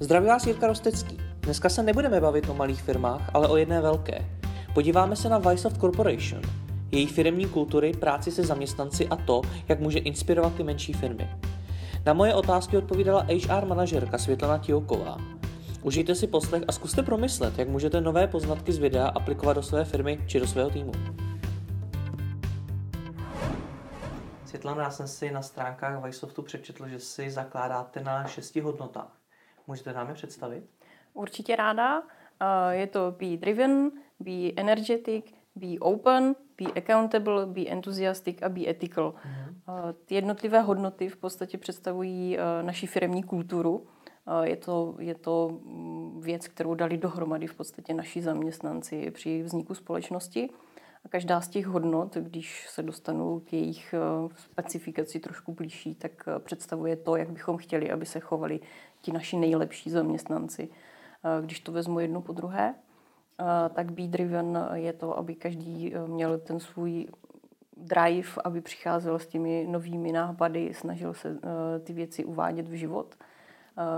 Zdraví vás Jirka Rostecký. Dneska se nebudeme bavit o malých firmách, ale o jedné velké. Podíváme se na Vysoft Corporation, její firmní kultury, práci se zaměstnanci a to, jak může inspirovat ty menší firmy. Na moje otázky odpovídala HR manažerka Světlana Tioková. Užijte si poslech a zkuste promyslet, jak můžete nové poznatky z videa aplikovat do své firmy či do svého týmu. Světlana, já jsem si na stránkách Vysoftu přečetl, že si zakládáte na šesti hodnotách. Můžete nám je představit? Určitě ráda. Je to be driven, be energetic, be open, be accountable, be enthusiastic a be ethical. Mm-hmm. Ty jednotlivé hodnoty v podstatě představují naši firmní kulturu. Je to, je to mm, věc, kterou dali dohromady v podstatě naši zaměstnanci při vzniku společnosti. A každá z těch hodnot, když se dostanou k jejich specifikaci trošku blížší, tak představuje to, jak bychom chtěli, aby se chovali ti naši nejlepší zaměstnanci. Když to vezmu jedno po druhé, tak be driven je to, aby každý e, měl ten svůj drive, aby přicházel s těmi novými nápady, snažil se ty věci uvádět v život.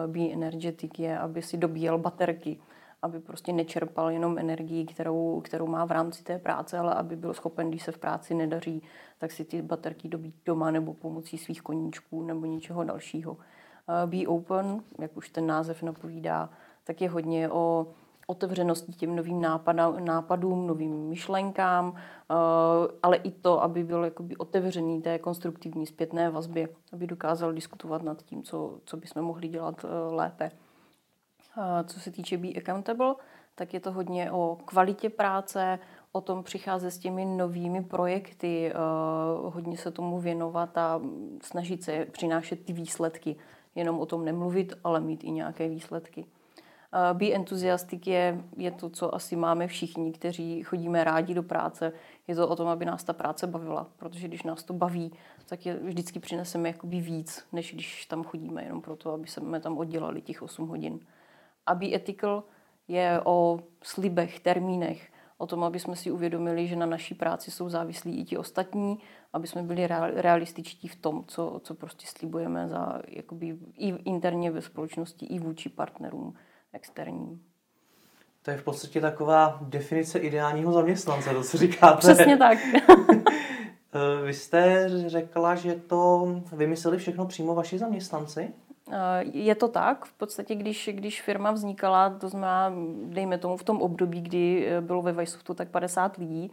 Be energetic je, aby si dobíjel baterky, aby prostě nečerpal jenom energii, kterou, kterou má v rámci té práce, ale aby byl schopen, když se v práci nedaří, tak si ty baterky dobít doma nebo pomocí svých koníčků nebo něčeho dalšího. Be open, jak už ten název napovídá, tak je hodně o otevřenosti těm novým nápadům, novým myšlenkám, eh, ale i to, aby byl jakoby otevřený té konstruktivní zpětné vazbě, aby dokázal diskutovat nad tím, co, co bychom mohli dělat eh, lépe. Co se týče Be Accountable, tak je to hodně o kvalitě práce, o tom přicházet s těmi novými projekty, eh, hodně se tomu věnovat a snažit se přinášet ty výsledky. Jenom o tom nemluvit, ale mít i nějaké výsledky. Be enthusiastic je, je to, co asi máme všichni, kteří chodíme rádi do práce. Je to o tom, aby nás ta práce bavila, protože když nás to baví, tak je vždycky přineseme jakoby víc, než když tam chodíme jenom proto, aby jsme tam oddělali těch 8 hodin. A be ethical je o slibech, termínech, o tom, aby jsme si uvědomili, že na naší práci jsou závislí i ti ostatní, aby jsme byli realističtí v tom, co, co prostě slibujeme za, jakoby, i interně ve společnosti, i vůči partnerům externím. To je v podstatě taková definice ideálního zaměstnance, to co říkáte. Přesně tak. Eh, vy jste řekla, že to vymysleli všechno přímo vaši zaměstnanci? Eh, je to tak. V podstatě, když, když firma vznikala, to znamená, dejme tomu v tom období, kdy eh, bylo ve Vajsoftu tak 50 lidí,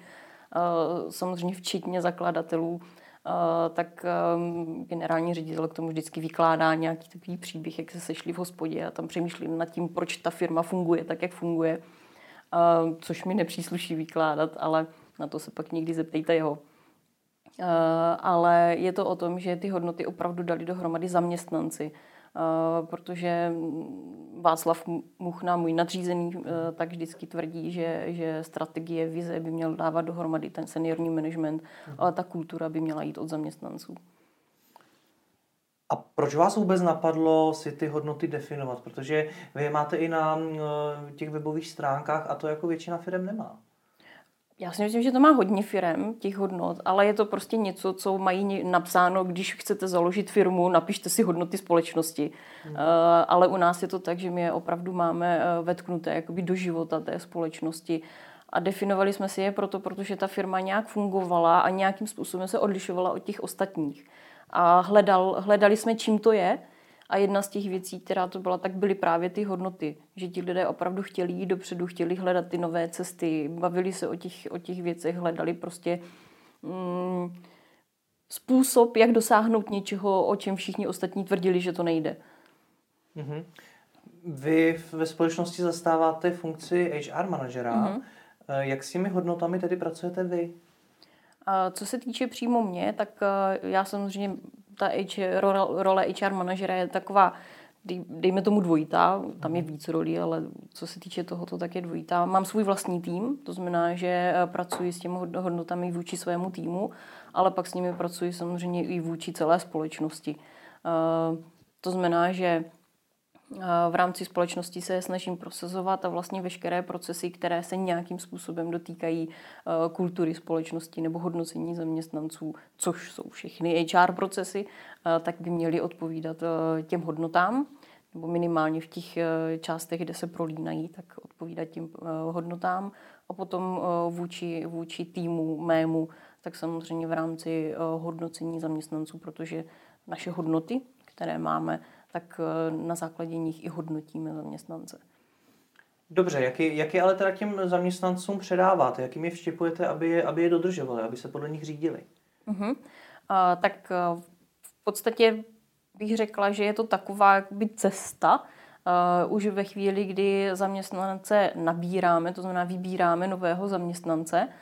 samozřejmě včetně zakladatelů, tak ehm, generální ředitel k tomu vždycky vykládá nějaký takový příběh, jak se sešli v hospodě a tam přemýšlí nad tím, proč ta firma funguje tak, jak funguje, což mi nepřísluší vykládat, ale na to se pak někdy zeptejte jeho. Ale je to o tom, že ty hodnoty opravdu dali dohromady zaměstnanci, protože Václav Muchna, můj nadřízený, e, tak vždycky tvrdí, že, že strategie, vize by měl dávat dohromady ten seniorní management, mhm. ale ta kultura by měla jít od zaměstnanců. A proč vás vůbec napadlo si ty hodnoty definovat? Protože vy je máte i na e, těch webových stránkách a to jako většina firm nemá. Já si myslím, že to má hodně firm, těch hodnot, ale je to prostě něco, co mají napsáno, když chcete založit firmu, napište si hodnoty společnosti. Hmm. Uh, ale u nás je to tak, že my je opravdu máme uh, vetknuté jakoby do života té společnosti. A definovali jsme si je proto, protože ta firma nějak fungovala a nějakým způsobem se odlišovala od těch ostatních. A hledal, hledali jsme, čím to je, a jedna z těch věcí, která to byla, tak byly právě ty hodnoty. Že ti lidé opravdu chtěli jít dopředu, chtěli hledat ty nové cesty, bavili se o těch, o těch věcech, hledali prostě mm, způsob, jak dosáhnout něčeho, o čem všichni ostatní tvrdili, že to nejde. Mm-hmm. Vy ve společnosti zastáváte funkci HR manažera. Mm-hmm. Jak s těmi hodnotami tedy pracujete vy? Co se týče přímo mě, tak eh, já samozřejmě ta HR, role HR manažera je taková, dejme tomu dvojitá, tam je víc rolí, ale co se týče tohoto, tak je dvojitá. Mám svůj vlastní tým, to znamená, že eh, pracuji s těmi hodnotami vůči svému týmu, ale pak s nimi pracuji samozřejmě i vůči celé společnosti. Eh, to znamená, že v rámci společnosti se snažím prosazovat a vlastně veškeré procesy, které se nějakým způsobem dotýkají kultury společnosti nebo hodnocení zaměstnanců, což jsou všechny HR procesy, tak by měly odpovídat těm hodnotám. nebo minimálně v těch částech, kde se prolínají, tak odpovídat tím hodnotám. A potom vůči, vůči týmu mému, tak samozřejmě v rámci hodnocení zaměstnanců, protože naše hodnoty, které máme, tak na základě nich i hodnotíme zaměstnance. Dobře, jak je, jak je ale teda těm zaměstnancům předáváte? Jak jim je vštěpujete, aby je, aby je dodržovali, aby se podle nich řídili? Uh-huh. Uh, tak uh, v podstatě bych řekla, že je to taková jakoby cesta, Uh, už ve chvíli, kdy zaměstnance nabíráme, to znamená vybíráme nového zaměstnance, uh,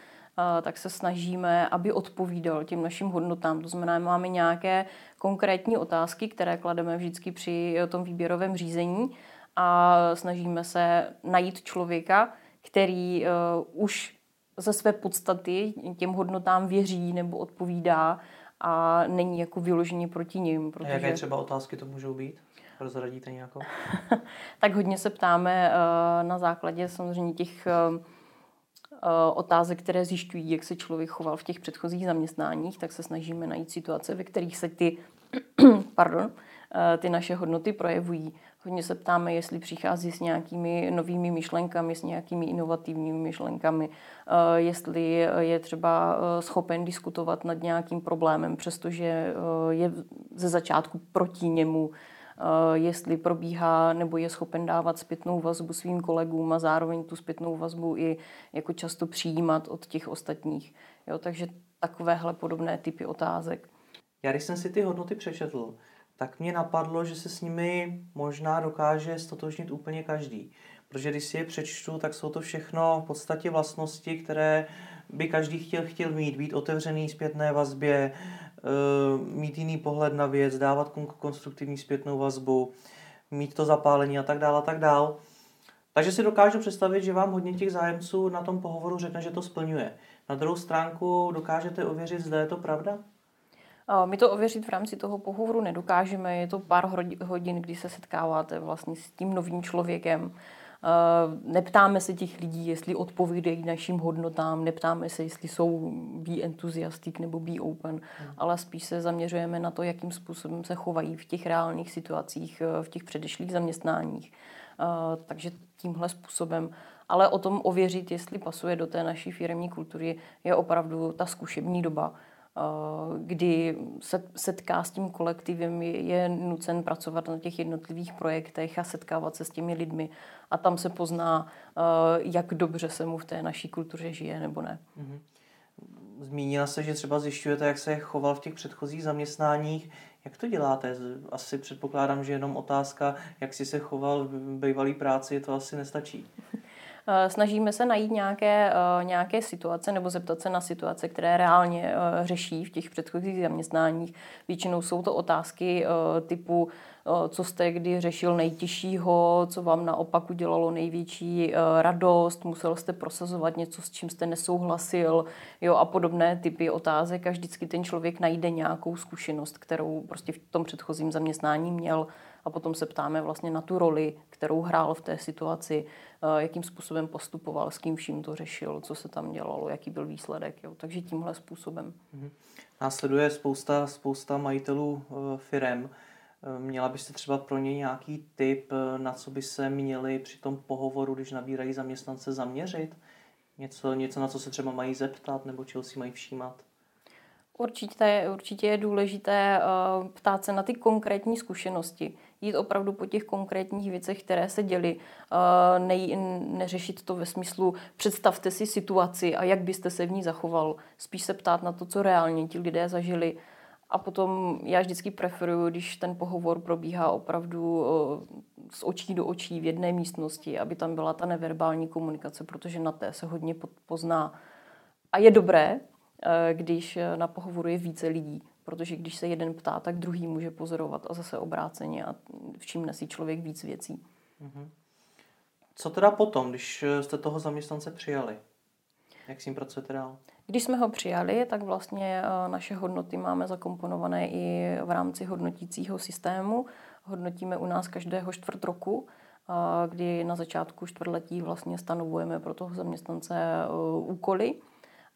tak se snažíme, aby odpovídal těm našim hodnotám. To znamená, máme nějaké konkrétní otázky, které klademe vždycky při tom výběrovém řízení a snažíme se najít člověka, který uh, už ze své podstaty těm hodnotám věří nebo odpovídá a není jako vyloženě proti ním. Protože... A jaké třeba otázky to můžou být? Rozradíte nějakou? tak hodně se ptáme na základě samozřejmě těch otázek, které zjišťují, jak se člověk choval v těch předchozích zaměstnáních, tak se snažíme najít situace, ve kterých se ty, pardon, ty naše hodnoty projevují. Hodně se ptáme, jestli přichází s nějakými novými myšlenkami, s nějakými inovativními myšlenkami, eh, jestli je třeba eh, schopen diskutovat nad nějakým problémem, přestože eh, je ze začátku proti němu, jestli probíhá nebo je schopen dávat zpětnou vazbu svým kolegům a zároveň tu zpětnou vazbu i jako často přijímat od těch ostatních. Jo, takže takovéhle podobné typy otázek. Já když jsem si ty hodnoty přečetl, tak mě napadlo, že se s nimi možná dokáže stotožnit úplně každý. Protože když si je přečtu, tak jsou to všechno v podstatě vlastnosti, které by každý chtěl, chtěl mít. Být otevřený zpětné vazbě, eh, mít jiný pohled na věc, dávat konstruktivní zpětnou vazbu, mít to zapálení a tak dále a tak dále. Takže si dokážu představit, že vám hodně těch zájemců na tom pohovoru řekne, že to splňuje. Na druhou stránku dokážete ověřit, zda je to pravda? My to ověřit v rámci toho pohovoru nedokážeme. Je to pár hodin, kdy se setkáváte vlastně s tím novým člověkem. Neptáme se těch lidí, jestli odpovídají našim hodnotám, neptáme se, jestli jsou be enthusiastic nebo be open, hmm. ale spíš se zaměřujeme na to, jakým způsobem se chovají v těch reálných situacích, v těch předešlých zaměstnáních. Takže tímhle způsobem. Ale o tom ověřit, jestli pasuje do té naší firmní kultury, je opravdu ta zkušební doba Eh, kdy se setká s tím kolektivem, je nucen pracovat na těch jednotlivých projektech a setkávat se s těmi lidmi. A tam se pozná, eh, jak dobře se mu v té naší kultuře žije nebo ne. Mhm. Zmínila se, že třeba zjišťujete, jak se choval v těch předchozích zaměstnáních. Jak to děláte? Asi předpokládám, že jenom otázka, jak si se choval v bývalé práci, to asi nestačí. Eh, snažíme se najít nějaké, eh, nějaké situace nebo zeptat se na situace, které reálně eh, řeší v těch předchozích zaměstnáních. Většinou jsou to otázky typu, co jste kdy řešil nejtěžšího, co vám naopak udělalo největší radost, musel jste prosazovat něco, s čím jste nesouhlasil jo, a podobné typy otázek a vždycky ten člověk najde nějakou zkušenost, kterou prostě v tom předchozím zaměstnání měl a potom se ptáme vlastně na tu roli, kterou hrál v té situaci, eh, jakým způsobem postupoval, s kým vším to řešil, co se tam dělalo, jaký byl výsledek. Jo. Takže tímhle způsobem. Mhm. Následuje spousta, spousta majitelů eh, firem. Eh, měla byste třeba pro ně nějaký tip, na co by se měli při tom pohovoru, když nabírají zaměstnance, zaměřit? Něco, něco, na co se třeba mají zeptat nebo čeho si mají všímat? Určitě, určitě je důležité ptát se na ty konkrétní zkušenosti. Jít opravdu po těch konkrétních věcech, které se děly. Uh, ne, neřešit to ve smyslu představte si situaci a jak byste se v ní zachoval. Spíš se ptát na to, co reálně ti lidé zažili. A potom já vždycky preferuju, když ten pohovor probíhá opravdu uh, z očí do očí v jedné místnosti, aby tam byla ta neverbální komunikace, protože na té se hodně pozná. A je dobré, Eh, když eh, na pohovoru je více lidí. Protože když se jeden ptá, tak druhý může pozorovat a zase obráceně a všimne si člověk víc věcí. Mhm. Co teda potom, když eh, jste toho zaměstnance přijali? Jak s ním pracujete dál? Když jsme ho přijali, tak vlastně naše hodnoty máme zakomponované i v rámci hodnotícího systému. Hodnotíme u nás každého čtvrt roku, kdy na začátku čtvrtletí vlastně stanovujeme pro toho zaměstnance úkoly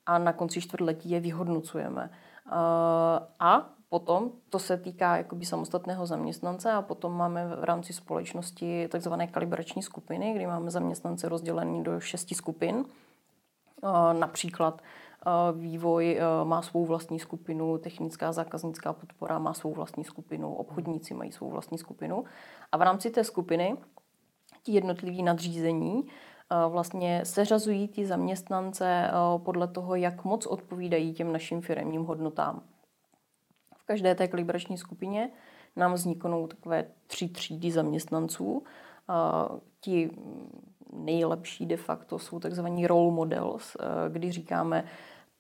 a na konci čtvrtletí je vyhodnocujeme. Eh, a potom, to se týká jakoby samostatného zaměstnance a potom máme v rámci společnosti takzvané kalibrační skupiny, kdy máme zaměstnance rozdělený do šesti skupin. Například vývoj má svou vlastní skupinu, technická zákaznická podpora má svou vlastní skupinu, obchodníci mají svou vlastní skupinu. A v rámci té skupiny ti jednotliví nadřízení vlastně seřazují ty zaměstnance podle toho, jak moc odpovídají těm našim firmním hodnotám. V každé té kalibrační skupině nám vzniknou takové tři třídy zaměstnanců. Ti nejlepší de facto jsou takzvaní role models, kdy říkáme,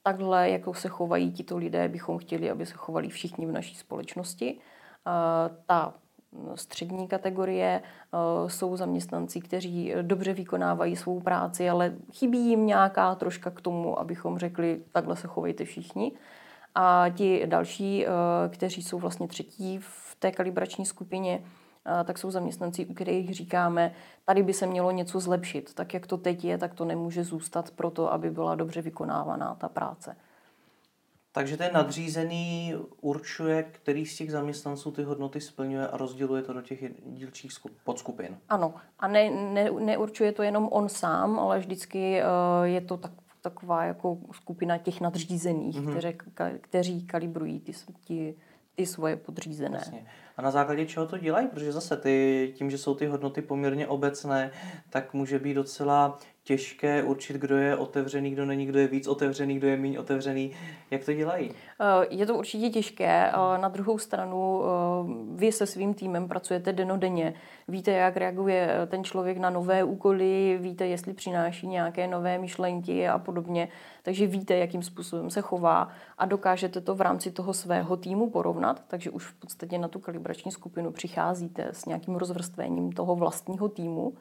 takhle, jako se chovají tito lidé, bychom chtěli, aby se chovali všichni v naší společnosti. Ta střední kategorie eh, jsou zaměstnanci, kteří dobře vykonávají svou práci, ale chybí jim nějaká troška k tomu, abychom řekli, takhle se chovejte všichni. A ti další, eh, kteří jsou vlastně třetí v té kalibrační skupině, eh, tak jsou zaměstnanci, u kterých říkáme, tady by se mělo něco zlepšit. Tak jak to teď je, tak to nemůže zůstat proto, aby byla dobře vykonávaná ta práce. Takže ten nadřízený určuje, který z těch zaměstnanců ty hodnoty splňuje a rozděluje to do těch dílčích podskupin. Ano. A ne, ne, neurčuje to jenom on sám, ale vždycky uh, je to tak, taková jako skupina těch nadřízených, mm-hmm. kteří, kteří kalibrují ty, ty, ty svoje podřízené. Jasně. A na základě čeho to dělají? Protože zase ty, tím, že jsou ty hodnoty poměrně obecné, tak může být docela těžké určit, kdo je otevřený, kdo není, kdo je víc otevřený, kdo je méně otevřený. Jak to dělají? Eh, je to určitě těžké. Na druhou stranu eh, vy se svým týmem pracujete denodenně. Víte, jak reaguje eh, ten člověk na nové úkoly, víte, jestli přináší nějaké nové myšlenky a podobně. Takže víte, jakým způsobem se chová a dokážete to v rámci toho svého týmu porovnat. Takže už v podstatě na tu kalibrační skupinu přicházíte s nějakým rozvrstvením toho vlastního týmu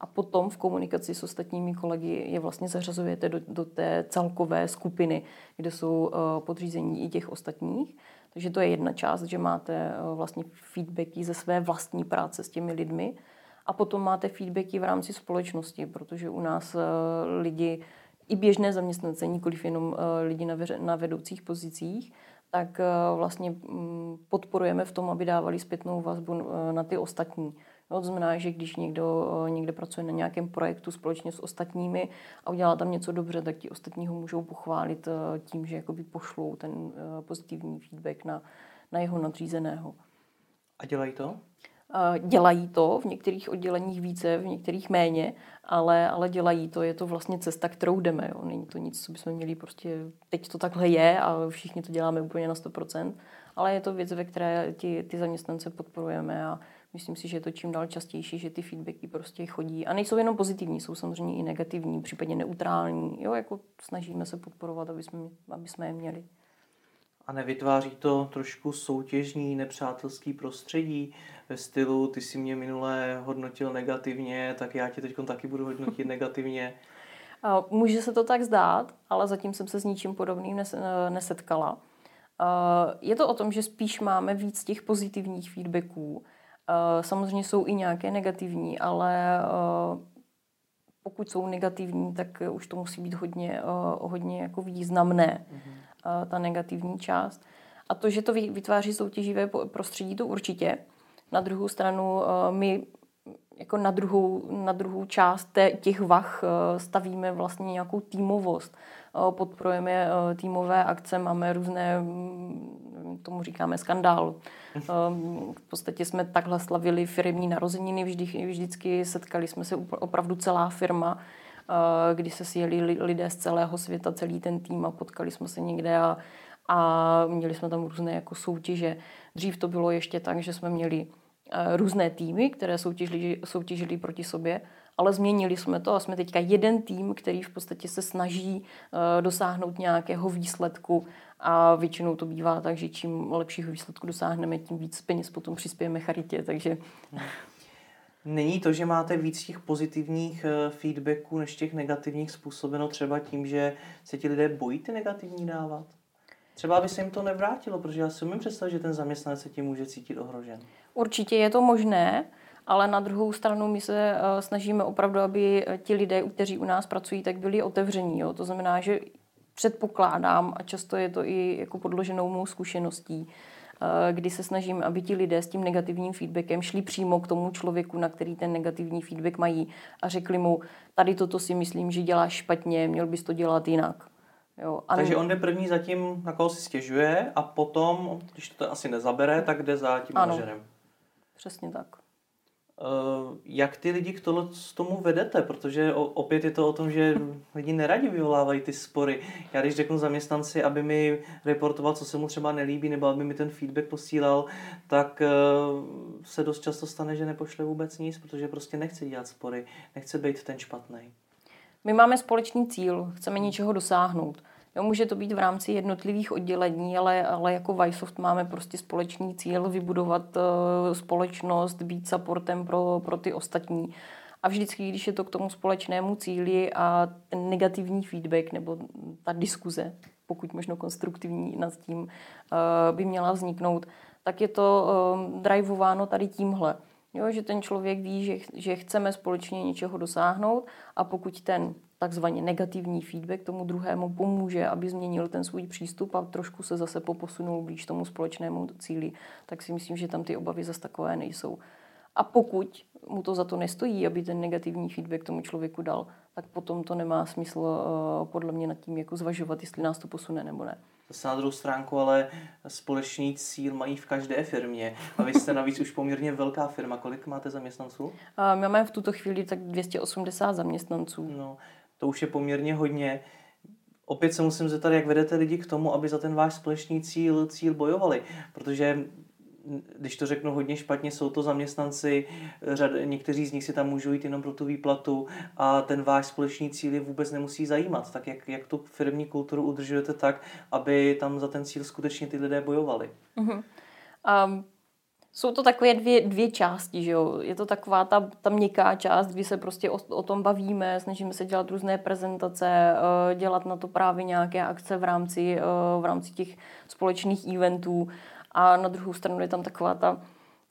a potom v komunikaci s ostatními kolegy je vlastně zařazujete do, do té celkové skupiny, kde jsou uh, podřízení i těch ostatních. Takže to je jedna část, že máte uh, vlastně feedbacky ze své vlastní práce s těmi lidmi. A potom máte feedbacky v rámci společnosti, protože u nás uh, lidi, i běžné zaměstnance, nikoliv jenom lidi na vedoucích pozicích, tak uh, vlastně um, podporujeme v tom, aby dávali zpětnou vazbu uh, na ty ostatní. No, to znamená, že když někdo eh, někde pracuje na nějakém projektu společně s ostatními a udělá tam něco dobře, tak ti ostatní ho můžou pochválit eh, tím, že jakoby pošlou ten eh, pozitivní feedback na, na jeho nadřízeného. A dělají to? Dělají to, v některých odděleních více, v některých méně, ale, ale dělají to. Je to vlastně cesta, kterou jdeme. Jo. Není to nic, co bychom měli prostě, teď to takhle je a všichni to děláme úplně na 100%, ale je to věc, ve které ty, ty zaměstnance podporujeme a Myslím si, že je to čím dál častější, že ty feedbacky prostě chodí. A nejsou jenom pozitivní, jsou samozřejmě i negativní, případně neutrální. Jo, jako snažíme se podporovat, aby jsme, aby jsme je měli. A nevytváří to trošku soutěžní, nepřátelský prostředí ve stylu, ty si mě minule hodnotil negativně, tak já tě teď taky budu hodnotit negativně? Může se to tak zdát, ale zatím jsem se s ničím podobným nesetkala. Je to o tom, že spíš máme víc těch pozitivních feedbacků, Eh, samozřejmě jsou i nějaké negativní, ale eh, pokud jsou negativní, tak už to musí být hodně, eh, hodně jako významné, mm-hmm. ta negativní část. A to, že to vytváří soutěživé prostředí, to určitě. Na druhou stranu my jako na druhou, na druhou část těch vach stavíme vlastně nějakou týmovost. Podporujeme týmové akce, máme různé, mm, tomu říkáme skandál, Ehm, v podstatě jsme takhle slavili firmní narozeniny, vždy, vždycky setkali jsme se opravdu celá firma, eh, kdy se sjeli lidé z celého světa, celý ten tým a potkali jsme se někde a, a měli jsme tam různé jako soutěže. Dřív to bylo ještě tak, že jsme měli eh, různé týmy, které soutěžili, soutěžili proti sobě, ale změnili jsme to a jsme teďka jeden tým, který v podstatě se snaží uh, dosáhnout nějakého výsledku a většinou to bývá tak, že čím lepšího výsledku dosáhneme, tím víc peněz potom přispějeme charitě, takže... Není to, že máte víc těch pozitivních eh, feedbacků než těch negativních způsobeno třeba tím, že se ti lidé bojí ty negativní dávat? Třeba aby se jim to nevrátilo, protože já si umím představit, že ten zaměstnanec se tím může cítit ohrožen. Určitě je to možné, ale na druhou stranu my se uh, snažíme opravdu, aby ti lidé, kteří u nás pracují, tak byli otevření. Jo? To znamená, že předpokládám, a často je to i jako podloženou mou zkušeností, kdy se snažím, aby ti lidé s tím negativním feedbackem šli přímo k tomu člověku, na který ten negativní feedback mají a řekli mu, tady toto si myslím, že děláš špatně, měl bys to dělat jinak. Jo, a Takže on jde první za tím, na koho si stěžuje a potom, když to asi nezabere, tak jde za tím ano. manažerem. Přesně tak. Uh, jak ty lidi k tomu vedete? Protože opět je to o tom, že lidi neradi vyvolávají ty spory. Já když řeknu zaměstnanci, aby mi reportoval, co se mu třeba nelíbí, nebo aby mi ten feedback posílal, tak uh, se dost často stane, že nepošle vůbec nic, protože prostě nechce dělat spory, nechce být ten špatný. My máme společný cíl, chceme něčeho dosáhnout. Jo, může to být v rámci jednotlivých oddělení, ale, ale jako Vysoft máme prostě společný cíl vybudovat uh, společnost, být supportem pro, pro ty ostatní. A vždycky, když je to k tomu společnému cíli a ten negativní feedback nebo ta diskuze, pokud možno konstruktivní nad tím, uh, by měla vzniknout, tak je to uh, drivováno tady tímhle. Jo, že ten člověk ví, že, že chceme společně něčeho dosáhnout a pokud ten takzvaně negativní feedback tomu druhému pomůže, aby změnil ten svůj přístup a trošku se zase poposunul blíž tomu společnému cíli, tak si myslím, že tam ty obavy zase takové nejsou. A pokud mu to za to nestojí, aby ten negativní feedback tomu člověku dal, tak potom to nemá smysl uh, podle mě nad tím jako zvažovat, jestli nás to posune nebo ne. Zase na druhou stránku, ale společný cíl mají v každé firmě. A vy jste navíc už poměrně velká firma. Kolik máte zaměstnanců? Uh, my máme v tuto chvíli tak 280 zaměstnanců. No, to už je poměrně hodně. Opět se musím zeptat, jak vedete lidi k tomu, aby za ten váš společný cíl, cíl bojovali. Protože když to řeknu hodně špatně, jsou to zaměstnanci, řad, někteří z nich si tam můžou jít jenom pro tu výplatu a ten váš společný cíl je vůbec nemusí zajímat. Tak jak, jak tu firmní kulturu udržujete tak, aby tam za ten cíl skutečně ty lidé bojovali? Mm-hmm. Um, jsou to takové dvě, dvě části, že jo? Je to taková ta, ta měkká část, kdy se prostě o, o tom bavíme, snažíme se dělat různé prezentace, eh, dělat na to právě nějaké akce v rámci, eh, v rámci těch společných eventů. A na druhou stranu je tam taková ta,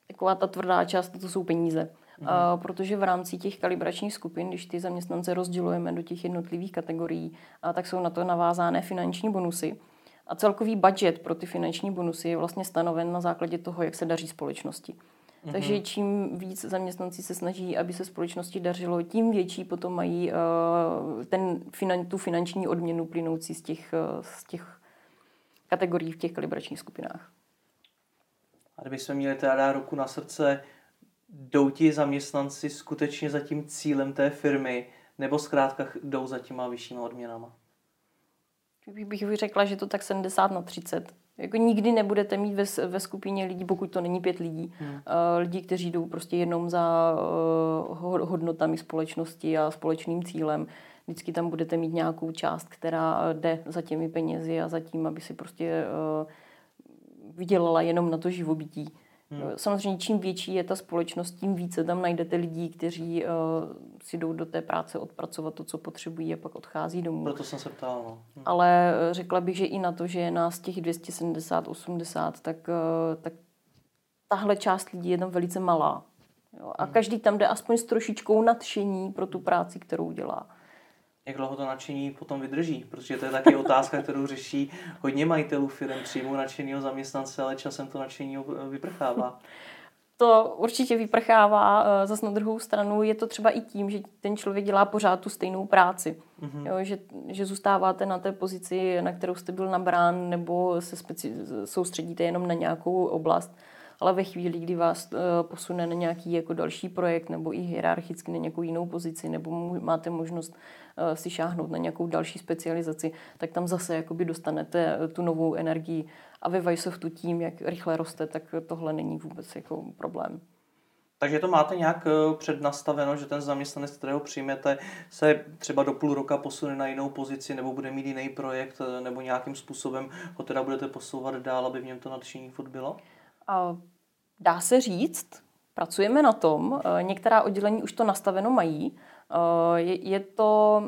taková ta tvrdá část, to jsou peníze. Mm. Uh, protože v rámci těch kalibračních skupin, když ty zaměstnance rozdělujeme do těch jednotlivých kategorií, uh, tak jsou na to navázány finanční bonusy. A celkový budget pro ty finanční bonusy je vlastně stanoven na základě toho, jak se daří společnosti. Mm-hmm. Takže čím víc zaměstnanci se snaží, aby se společnosti dařilo, tím větší potom mají uh, ten, finan, tu finanční odměnu plynoucí z těch, uh, z těch kategorií v těch kalibračních skupinách. A kdybychom měli teda dát ruku na srdce, jdou ti zaměstnanci skutečně za tím cílem té firmy, nebo zkrátka jdou za těma vyššíma odměnama? bych řekla, že to tak 70 na 30. Jako nikdy nebudete mít ve, ve skupině lidí, pokud to není pět lidí, hmm. uh, lidi, kteří jdou prostě jenom za uh, hodnotami společnosti a společným cílem. Vždycky tam budete mít nějakou část, která jde za těmi penězi a za tím, aby si prostě uh, vydělala jenom na to živobytí. Hmm. Samozřejmě, čím větší je ta společnost, tím více tam najdete lidí, kteří uh, si jdou do té práce odpracovat to, co potřebují a pak odchází domů. Proto jsem se ptal. No. Hmm. Ale uh, řekla bych, že i na to, že je nás těch 270-80, tak, uh, tak tahle část lidí je tam velice malá. Jo? A hmm. každý tam jde aspoň s trošičkou nadšení pro tu práci, kterou dělá jak dlouho to nadšení potom vydrží, protože to je taky otázka, kterou řeší hodně majitelů firm, přijmou nadšeného zaměstnance, ale časem to nadšení vyprchává. To určitě vyprchává. Eh, zase na druhou stranu je to třeba i tím, že ten člověk dělá pořád tu stejnou práci. Mm-hmm. Jo, že, že zůstáváte na té pozici, na kterou jste byl nabrán, nebo se speci- soustředíte jenom na nějakou oblast ale ve chvíli, kdy vás uh, posune na nějaký jako další projekt nebo i hierarchicky na nějakou jinou pozici, nebo máte možnost uh, si šáhnout na nějakou další specializaci, tak tam zase jakoby dostanete uh, tu novou energii. A ve Vysoftu tím, jak rychle roste, tak tohle není vůbec jako problém. Takže to máte nějak přednastaveno, že ten zaměstnanec, kterého přijmete, se třeba do půl roka posune na jinou pozici, nebo bude mít jiný projekt, nebo nějakým způsobem ho teda budete posouvat dál, aby v něm to nadšení furt bylo? Dá se říct, pracujeme na tom, eh, některá oddělení už to nastaveno mají. Eh, je, to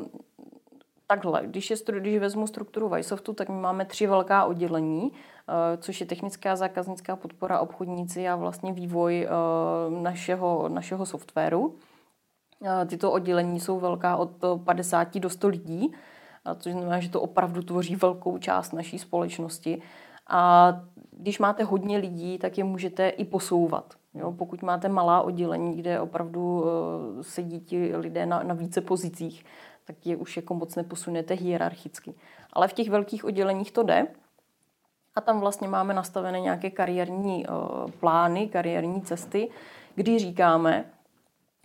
takhle, když, je, když vezmu strukturu Vysoftu, tak my máme tři velká oddělení, eh, což je technická zákaznická podpora, obchodníci a vlastně vývoj našeho, našeho softwaru. Tyto oddělení jsou velká od 50 do 100 lidí, což znamená, že to opravdu tvoří velkou část naší společnosti. A když máte hodně lidí, tak je můžete i posouvat. Jo? Pokud máte malá oddělení, kde opravdu uh, sedí ti lidé na, na více pozicích, tak je už jako moc neposunete hierarchicky. Ale v těch velkých odděleních to jde. A tam vlastně máme nastavené nějaké kariérní uh, plány, kariérní cesty, kdy říkáme,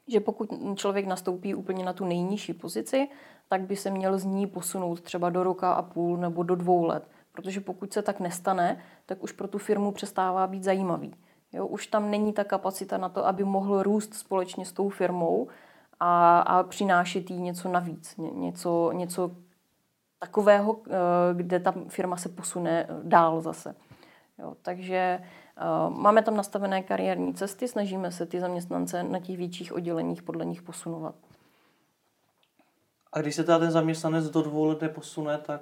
že pokud člověk nastoupí úplně na tu nejnižší pozici, tak by se měl z ní posunout třeba do roka a půl nebo do dvou let. Protože pokud se tak nestane, tak už pro tu firmu přestává být zajímavý. Jo, už tam není ta kapacita na to, aby mohl růst společně s tou firmou a, a přinášet jí něco navíc, ně, něco, něco takového, eh, kde ta firma se posune dál zase. Jo, takže uh, máme tam nastavené kariérní cesty, snažíme se ty zaměstnance na těch větších odděleních podle nich posunovat. A když se teda ten zaměstnanec do dvou let neposune, tak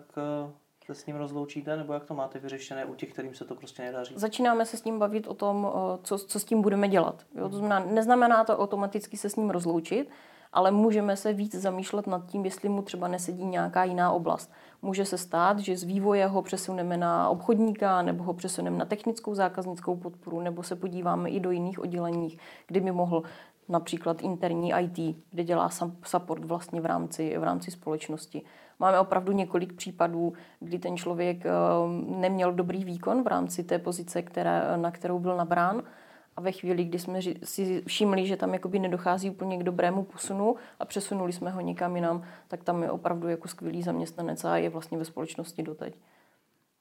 se s ním rozloučíte, nebo jak to máte vyřešené u těch, kterým se to prostě nedaří? Začínáme se s ním bavit o tom, co, co s tím budeme dělat. Jo? To znamená, neznamená to automaticky se s ním rozloučit, ale můžeme se víc zamýšlet nad tím, jestli mu třeba nesedí nějaká jiná oblast. Může se stát, že z vývoje ho přesuneme na obchodníka, nebo ho přesuneme na technickou zákaznickou podporu, nebo se podíváme i do jiných oddělení, kde by mohl například interní IT, kde dělá support vlastně v rámci, v rámci společnosti. Máme opravdu několik případů, kdy ten člověk eh, neměl dobrý výkon v rámci té pozice, které, na kterou byl nabrán. A ve chvíli, kdy jsme si všimli, že tam jakoby nedochází úplně k dobrému posunu a přesunuli jsme ho někam jinam, tak tam je opravdu jako skvělý zaměstnanec a je vlastně ve společnosti doteď.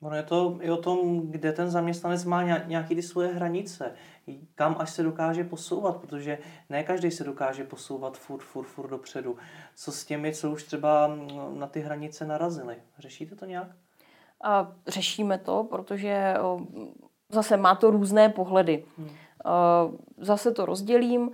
Ono je to i o tom, kde ten zaměstnanec má nějaké ty svoje hranice, kam až se dokáže posouvat, protože ne každý se dokáže posouvat furt, furt, furt dopředu. Co s těmi, co už třeba na ty hranice narazili? Řešíte to nějak? A řešíme to, protože zase má to různé pohledy. Hmm. Zase to rozdělím.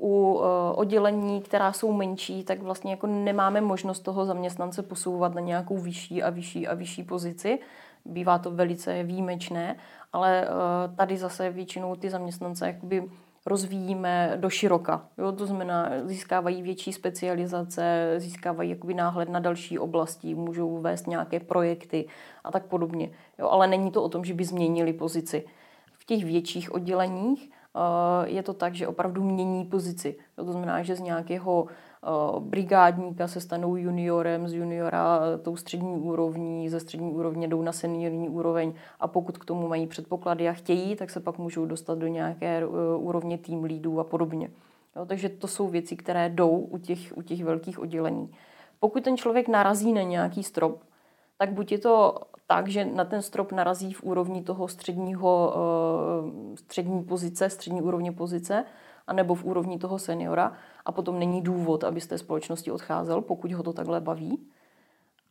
U oddělení, která jsou menší, tak vlastně jako nemáme možnost toho zaměstnance posouvat na nějakou vyšší a vyšší a vyšší pozici bývá to velice výjimečné, ale eh, tady zase většinou ty zaměstnance jakoby rozvíjíme do široka. Jo? To znamená, získávají větší specializace, získávají jakoby náhled na další oblasti, můžou vést nějaké projekty a tak podobně. Jo? Ale není to o tom, že by změnili pozici. V těch větších odděleních eh, je to tak, že opravdu mění pozici. Jo? To znamená, že z nějakého brigádníka se stanou juniorem, z juniora tou střední úrovní, ze střední úrovně jdou na seniorní úroveň a pokud k tomu mají předpoklady a chtějí, tak se pak můžou dostat do nějaké eh, úrovně tým lídů a podobně. Jo, takže to jsou věci, které jdou u těch, u těch velkých oddělení. Pokud ten člověk narazí na nějaký strop, tak buď je to tak, že na ten strop narazí v úrovni toho středního, eh, střední pozice, střední úrovně pozice, anebo v úrovni toho seniora a potom není důvod, aby z té společnosti odcházel, pokud ho to takhle baví.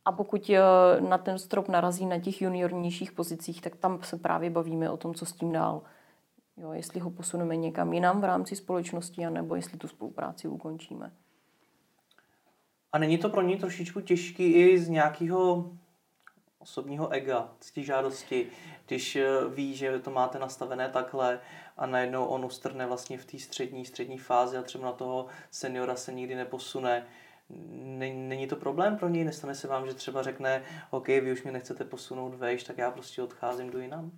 A pokud eh, na ten strop narazí na těch juniornějších pozicích, tak tam se právě bavíme o tom, co s tím dál. Jo, jestli ho posuneme někam jinam v rámci společnosti, anebo jestli tu spolupráci ukončíme. A není to pro něj trošičku těžký i z nějakého osobního ega, žádosti, když eh, ví, že to máte nastavené takhle a najednou on ustrne vlastně v té střední, střední fázi a třeba na toho seniora se nikdy neposune. Není to problém pro něj? Nestane se vám, že třeba řekne, OK, vy už mě nechcete posunout vejš, tak já prostě odcházím do jinam?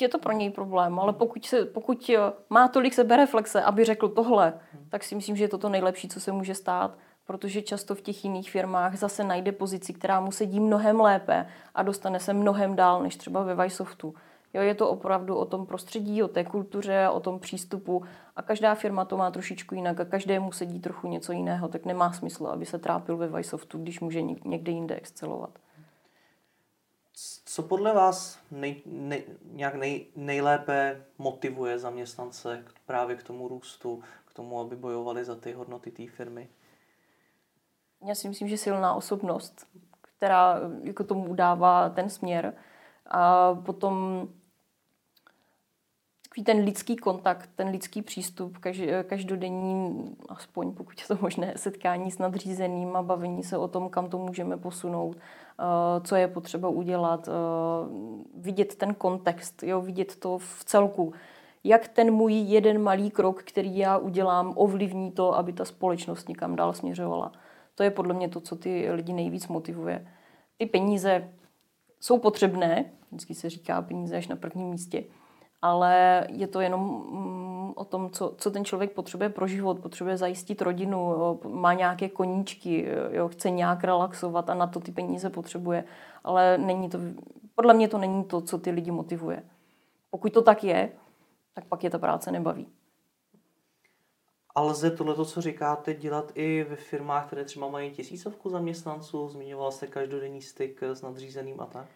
Je to pro něj problém, ale pokud, se, pokud eh, má tolik sebereflexe, aby řekl tohle, hmm. tak si myslím, že je to to nejlepší, co se může stát protože často v těch jiných firmách zase najde pozici, která mu sedí mnohem lépe a dostane se mnohem dál, než třeba ve Vysoftu. Jo, je to opravdu o tom prostředí, o té kultuře, o tom přístupu a každá firma to má trošičku jinak a každému sedí trochu něco jiného, tak nemá smysl, aby se trápil ve Vysoftu, když může někde jinde excelovat. Co podle vás nej, nej, nějak nej, nejlépe motivuje zaměstnance právě k tomu růstu, k tomu, aby bojovali za ty hodnoty té firmy? Já si myslím, že silná osobnost, která jako tomu dává ten směr. A potom takový ten lidský kontakt, ten lidský přístup, každodenní, aspoň pokud je to možné, setkání s nadřízeným a bavení se o tom, kam to můžeme posunout, co je potřeba udělat, vidět ten kontext, jo, vidět to v celku. Jak ten můj jeden malý krok, který já udělám, ovlivní to, aby ta společnost někam dál směřovala. To je podle mě to, co ty lidi nejvíc motivuje. Ty peníze jsou potřebné, vždycky se říká peníze až na prvním místě, ale je to jenom mm, o tom, co, co ten člověk potřebuje pro život, potřebuje zajistit rodinu, má nějaké koníčky, jo, chce nějak relaxovat a na to ty peníze potřebuje, ale není to, podle mě to není to, co ty lidi motivuje. Pokud to tak je, tak pak je ta práce nebaví. A lze tohle, co říkáte, dělat i ve firmách, které třeba mají tisícovku zaměstnanců? Zmiňoval jste každodenní styk s nadřízeným a tak?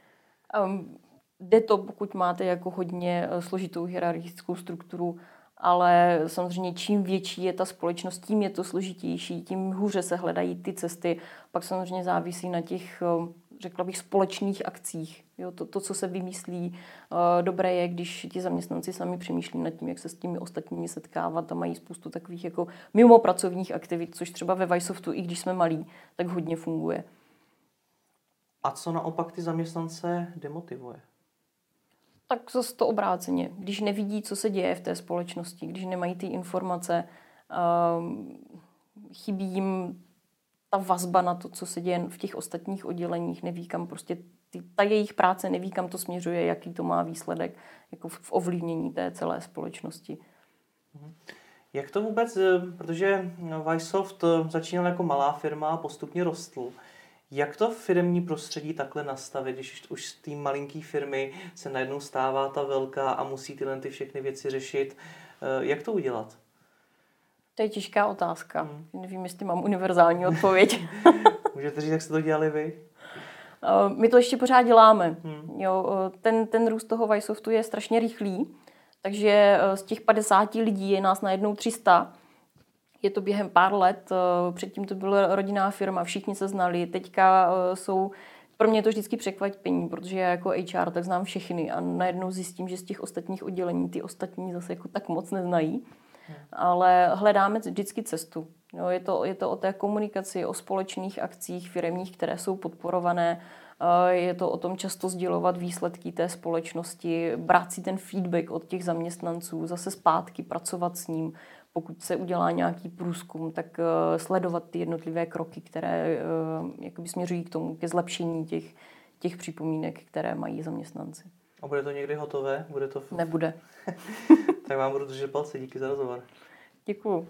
Um, jde to, pokud máte jako hodně eh, složitou hierarchickou strukturu, ale samozřejmě čím větší je ta společnost, tím je to složitější, tím hůře se hledají ty cesty. Pak samozřejmě závisí na těch, eh, řekla bych, společných akcích. Jo, to, to, co se vymyslí, eh, dobré je, když ti zaměstnanci sami přemýšlí nad tím, jak se s těmi ostatními setkávat a mají spoustu takových jako mimo pracovních aktivit, což třeba ve Vysoftu, i když jsme malí, tak hodně funguje. A co naopak ty zaměstnance demotivuje? tak zase to obráceně. Když nevidí, co se děje v té společnosti, když nemají ty informace, uh, chybí jim ta vazba na to, co se děje v těch ostatních odděleních, neví kam prostě ty, ta jejich práce neví, kam to směřuje, jaký to má výsledek jako v, v ovlivnění té celé společnosti. Mhm. Jak to vůbec, eh, protože Vysoft eh, začínal jako malá firma a postupně rostl. Jak to firmní prostředí takhle nastavit, když už z té malinký firmy se najednou stává ta velká a musí tyhle ty všechny věci řešit? Eh, jak to udělat? To je těžká otázka. Hmm. Nevím, jestli mám univerzální odpověď. Můžete říct, jak jste to dělali vy? Eh, my to ještě pořád děláme. Hmm. Jo, eh, ten, ten růst toho Vysoftu je strašně rychlý, takže z těch 50 lidí je nás najednou 300 je to během pár let, eh, předtím to byla rodinná firma, všichni se znali, teďka eh, jsou pro mě je to vždycky překvapení, protože já jako HR tak znám všechny a najednou zjistím, že z těch ostatních oddělení ty ostatní zase jako tak moc neznají. Ale hledáme vždycky cestu. No, je, to, je to o té komunikaci, o společných akcích firemních, které jsou podporované. Eh, je to o tom často sdělovat výsledky té společnosti, brát si ten feedback od těch zaměstnanců, zase zpátky pracovat s ním, pokud se udělá nějaký průzkum, tak uh, sledovat ty jednotlivé kroky, které uh, jakoby směřují k tomu, ke zlepšení těch, těch připomínek, které mají zaměstnanci. A bude to někdy hotové? Bude to... Nebude. tak vám budu držet palce. Díky za rozhovor. Děkuju.